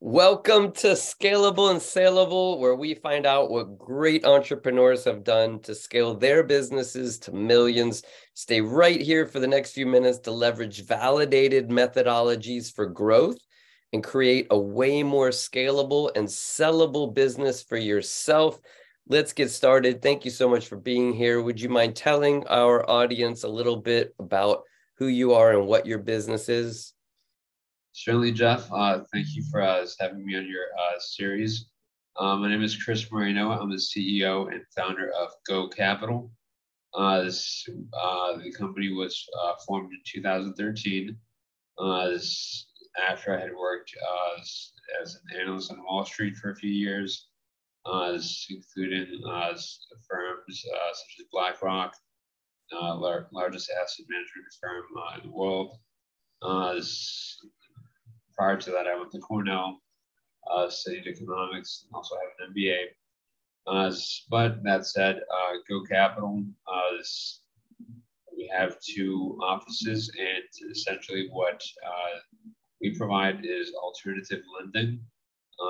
Welcome to Scalable and Saleable, where we find out what great entrepreneurs have done to scale their businesses to millions. Stay right here for the next few minutes to leverage validated methodologies for growth and create a way more scalable and sellable business for yourself. Let's get started. Thank you so much for being here. Would you mind telling our audience a little bit about who you are and what your business is? Certainly, Jeff. Uh, thank you for uh, having me on your uh, series. Um, my name is Chris Moreno. I'm the CEO and founder of Go Capital. Uh, this, uh, the company was uh, formed in 2013. This, after I had worked as, as, an analyst on Wall Street for a few years, including firms such as BlackRock, largest asset management firm in the world. This, prior to that, I went to Cornell, uh, studied economics, also have an MBA. Uh, but that said, uh, Go Capital, uh, this, we have two offices, and essentially what uh, we provide is alternative lending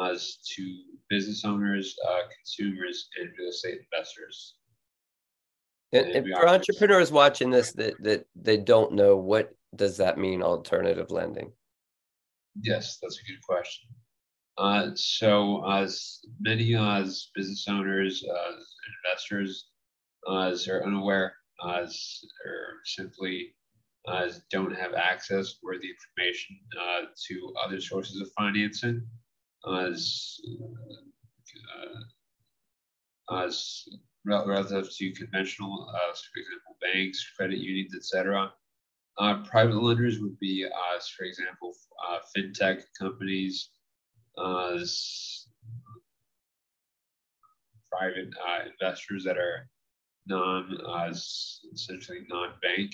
uh, to business owners, consumers, and real estate investors. And, and for entrepreneurs watching this that, that they don't know, what does that mean, alternative lending? Yes, that's a good question. Uh, so, as many as business owners, uh, investors, as are unaware, as or simply as don't have access or the information uh, to other sources of financing, as uh, as relative to conventional, uh, for example, banks, credit unions, etc. Uh, private lenders would be, uh, for example, uh, fintech companies, uh, private uh, investors that are non, uh, essentially non-bank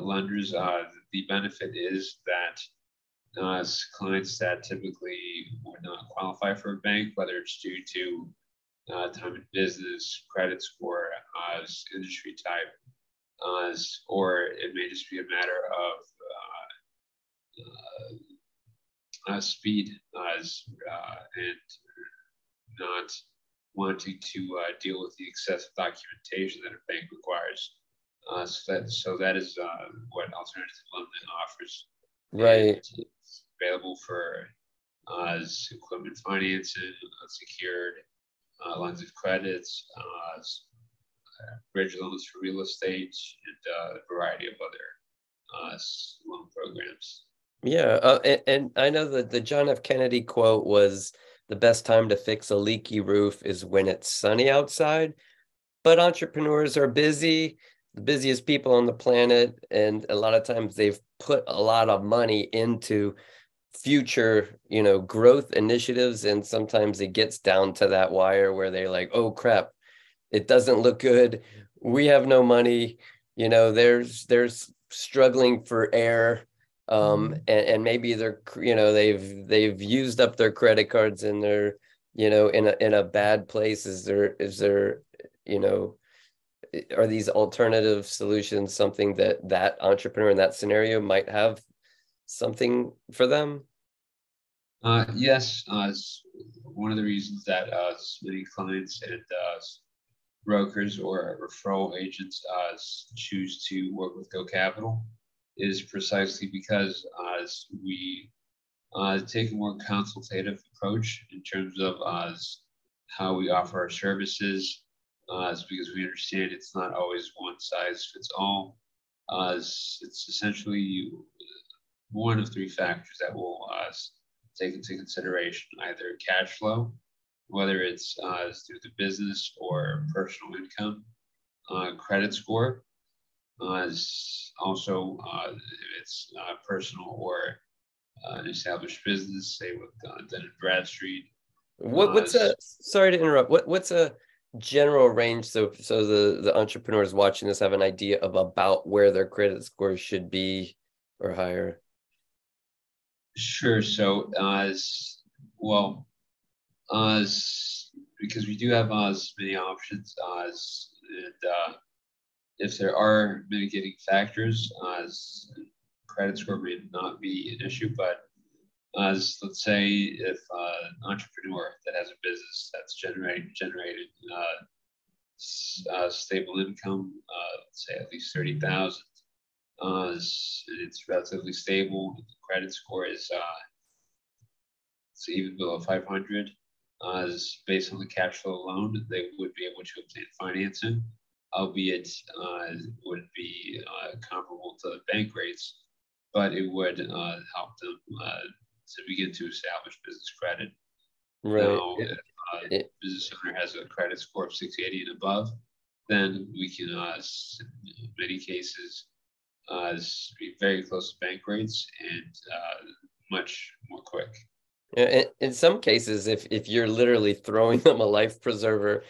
lenders. the benefit is that clients that typically would not qualify for a bank, whether it's due to time in business, credit score, industry type, uh, or it may just be a matter of uh, uh, speed as uh, and not wanting to uh, deal with the excessive documentation that a bank requires. so that so that is what alternative lending offers. Right. And it's available for uh, equipment financing, unsecured uh, lines of credits, uh, bridge loans for real estate, and uh, a variety of other uh, loan programs. Yeah, uh, and, and, I know that the John F. Kennedy quote was the best time to fix a leaky roof is when it's sunny outside. But entrepreneurs are busy, the busiest people on the planet, and a lot of times they've put a lot of money into future, you know, growth initiatives, and sometimes it gets down to that wire where they're like, "Oh crap, it doesn't look good. We have no money you know there's there's struggling for air um mm-hmm. and, and maybe they're you know they've they've used up their credit cards and they're you know in a in a bad place. Is there is there you know are these alternative solutions something that that entrepreneur in that scenario might have something for them? Uh, yes uh, one of the reasons that uh, many clients and uh, brokers or referral agents uh, choose to work with Go Capital is precisely because uh, we uh, take a more consultative approach in terms of uh, how we offer our services. It's because we understand it's not always one size fits all. It's, it's, essentially one of three factors that will take into consideration either cash flow, whether it's uh, through the business or personal income, uh, credit score, uh, also uh, it's uh, personal or uh, an established business, say with Dun and Bradstreet. What, what's a sorry to interrupt? What what's a general range so so the the entrepreneurs watching this have an idea of about where their credit score should be or higher? Sure. So as well, Oz because we do have as many options. as, and uh, if there are mitigating factors, Oz credit score may not be an issue, but Oz, let's say if uh, an entrepreneur that has a business that's generating generated uh, uh, stable income, uh, say at least 30,000. Uh, it's, it's relatively stable. The credit score is uh, it's even below 500 uh, is based on the cash flow alone, they would be able to obtain financing, albeit uh, would be uh, comparable to bank rates, but it would uh, help them uh, to begin to establish business credit. Right. Now, if uh, it, business owner has a credit score of 680 and above, then we can, in many cases, be very close to bank rates and much more quick. In, in some cases, if if you're literally throwing them a life preserver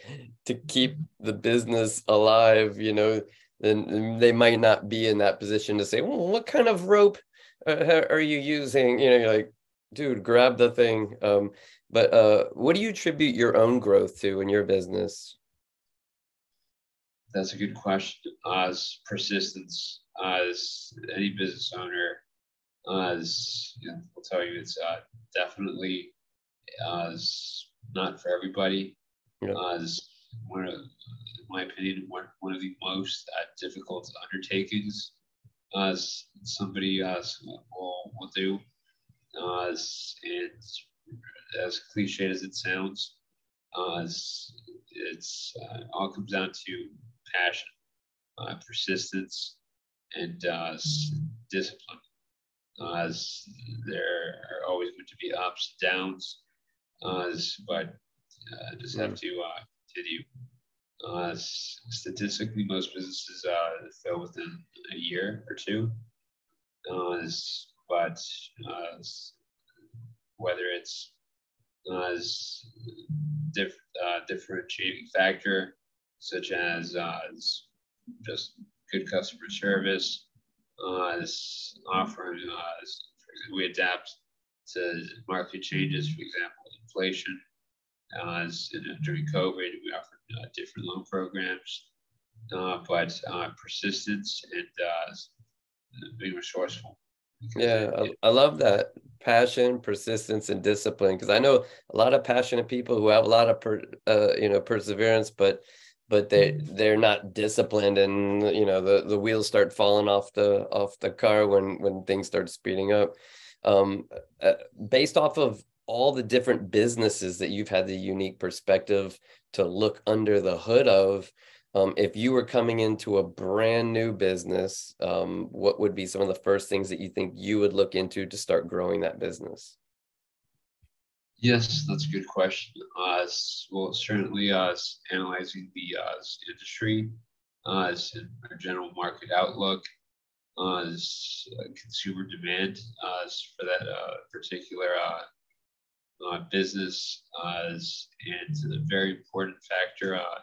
to keep the business alive, you know, then they might not be in that position to say, "Well, what kind of rope uh, are you using?" You know, you're like, "Dude, grab the thing." Um, but uh, what do you attribute your own growth to in your business? That's a good question. As persistence, as any business owner, as you know, I'll tell you, it's uh, definitely uh, not for everybody. Yeah. Uh, one of, in my opinion, one, one of the most uh, difficult undertakings as somebody as will, will do. Uh, and as cliche as it sounds, uh, it's uh, all comes down to passion, uh, persistence, and uh, discipline as there are always going to be ups and downs, as but uh, just have to uh, continue. Uh, statistically, most businesses uh, fail within a year or two. Uh, but uh, whether it's uh, diff, uh, differentiating factor, such as uh, just good customer service, uh, this offering, uh, we adapt to market changes, for example, inflation. Uh, as, during COVID, we offered uh, different loan programs, uh, but uh, persistence and being resourceful. Yeah, I, I love that passion, persistence, and discipline because I know a lot of passionate people who have a lot of per, uh, you know perseverance, but but they mm-hmm. they're not disciplined and you know the the wheels start falling off the off the car when when things start speeding up um, uh, based off of all the different businesses that you've had the unique perspective to look under the hood of um, if you were coming into a brand new business um, what would be some of the first things that you think you would look into to start growing that business Yes, that's a good question. Uh, well, certainly uh, analyzing the uh, industry, uh, our general market outlook, uh, consumer demand uh, for that uh, particular uh, uh, business, and a very important factor. Uh,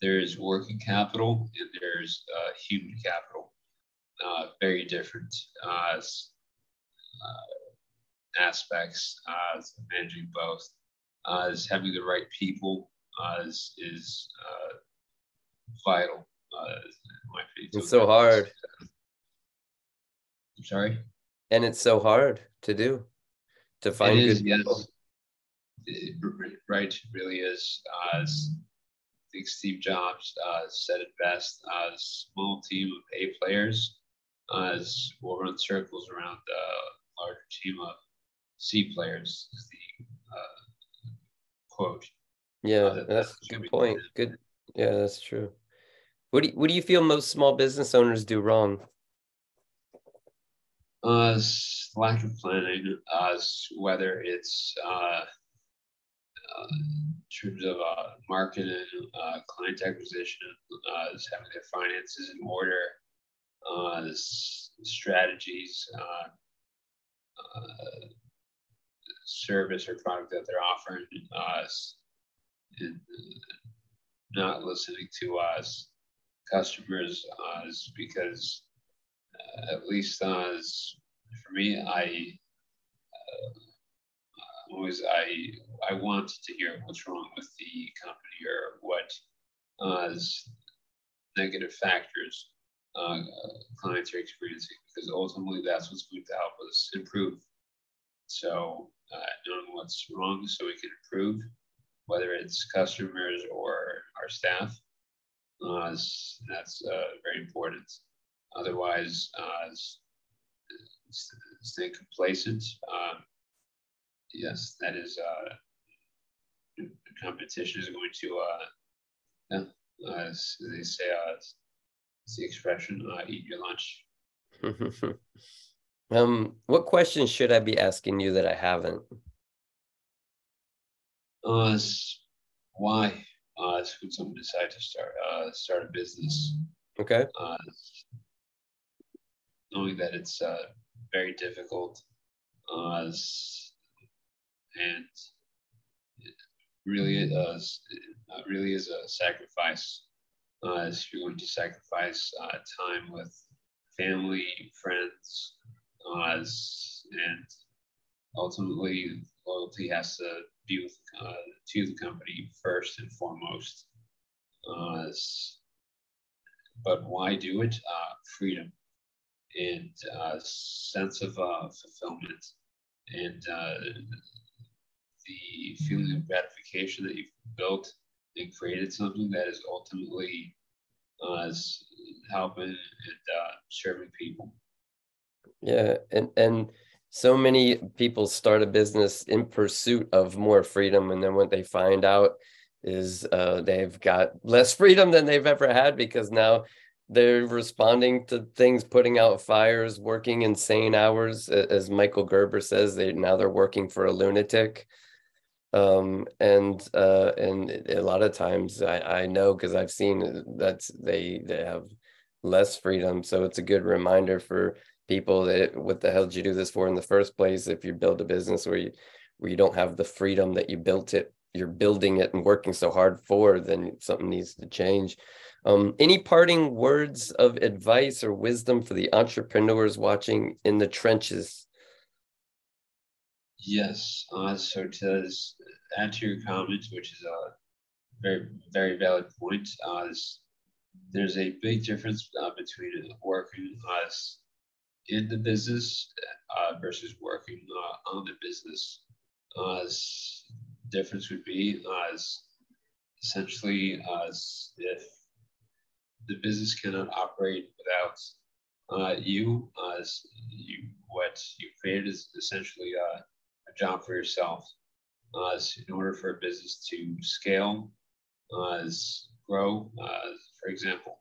there's working capital and there's human capital. Very different. Aspects uh, managing both. Uh, is having the right people uh, is, is uh, vital. Uh, it's so hard. I'm sorry. And it's so hard to do, to find it is, good people. Yes. It, right, really is. Uh, I think Steve Jobs uh, said it best: a small team of A players uh, will run circles around a larger team of C players is the uh, quote. Yeah, uh, that's a good point. Good. Yeah, that's true. What do you, what do you feel most small business owners do wrong? Uh, lack of planning. Uh, whether it's uh, uh, in terms of uh, marketing, uh, client acquisition, uh, having their finances in order, uh, strategies, uh, uh, service or product that they're offering us and not listening to us customers us because uh, at least us for me i uh, always i i want to hear what's wrong with the company or what uh, negative factors uh, clients are experiencing because ultimately that's what's going to help us improve so uh, knowing what's wrong so we can improve, whether it's customers or our staff. Uh, that's uh, very important. Otherwise, uh, stay complacent. Um, yes, that is uh, competition is going to, uh, yeah, as they say, it's the expression, eat your lunch. um, what questions should I be asking you that I haven't? Uh, why? Uh, would someone decide to start uh, start a business? Okay. Uh, knowing that it's uh, very difficult, uh, and it really is uh, really is a sacrifice. Uh, if you're going to sacrifice uh, time with family, friends, uh, and ultimately loyalty has to be with uh, to the company first and foremost. Uh, but why do it? Uh, freedom and uh, sense of uh, fulfillment and uh, the feeling of gratification that you've built and created something that is ultimately uh, helping and serving people. Yeah, and and so many people start a business in pursuit of more freedom and then what they find out is uh, they've got less freedom than they've ever had because now they're responding to things putting out fires working insane hours as michael gerber says they now they're working for a lunatic. Um, and uh, and a lot of times i, I know because i've seen that they they have less freedom so it's a good reminder for people that what the hell did you do this for in the first place? If you build a business where you where you don't have the freedom that you built it you're building it and working so hard for then something needs to change. Um, any parting words of advice or wisdom for the entrepreneurs watching in the trenches? Yes uh, so to add to your comments which is a very very valid point uh, there's a big difference uh, between working as in the business uh, versus working uh, on the business. Uh, difference would be as essentially as if the business cannot operate without uh, you, as you what you created is essentially a, a job for yourself. Uh, so in order for a business to scale, uh, grow, for example,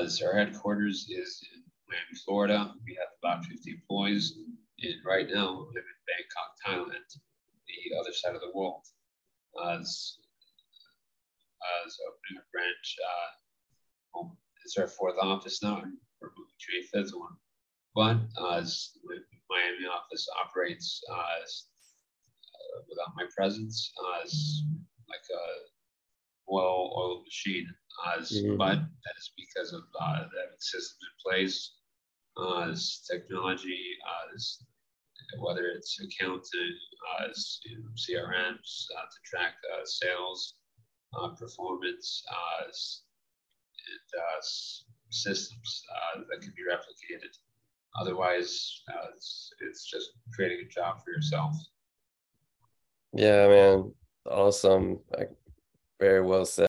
as our headquarters is in Miami, Florida. We have about 50 employees. And right now, live in Bangkok, Thailand, the other side of the world. As, as opening a branch, uh, it's our fourth office now, we're moving to a fifth one. But as the Miami office operates uh, as, uh, without my presence, as like a well-oiled machine. As, mm-hmm. But that is because of uh, having systems in place as technology, as whether it's accounting, as you know, CRMs uh, to track uh, sales, uh, performance, as systems that can be replicated. Otherwise, it's, it's just creating a job for yourself. Yeah, man. Awesome. Very well said.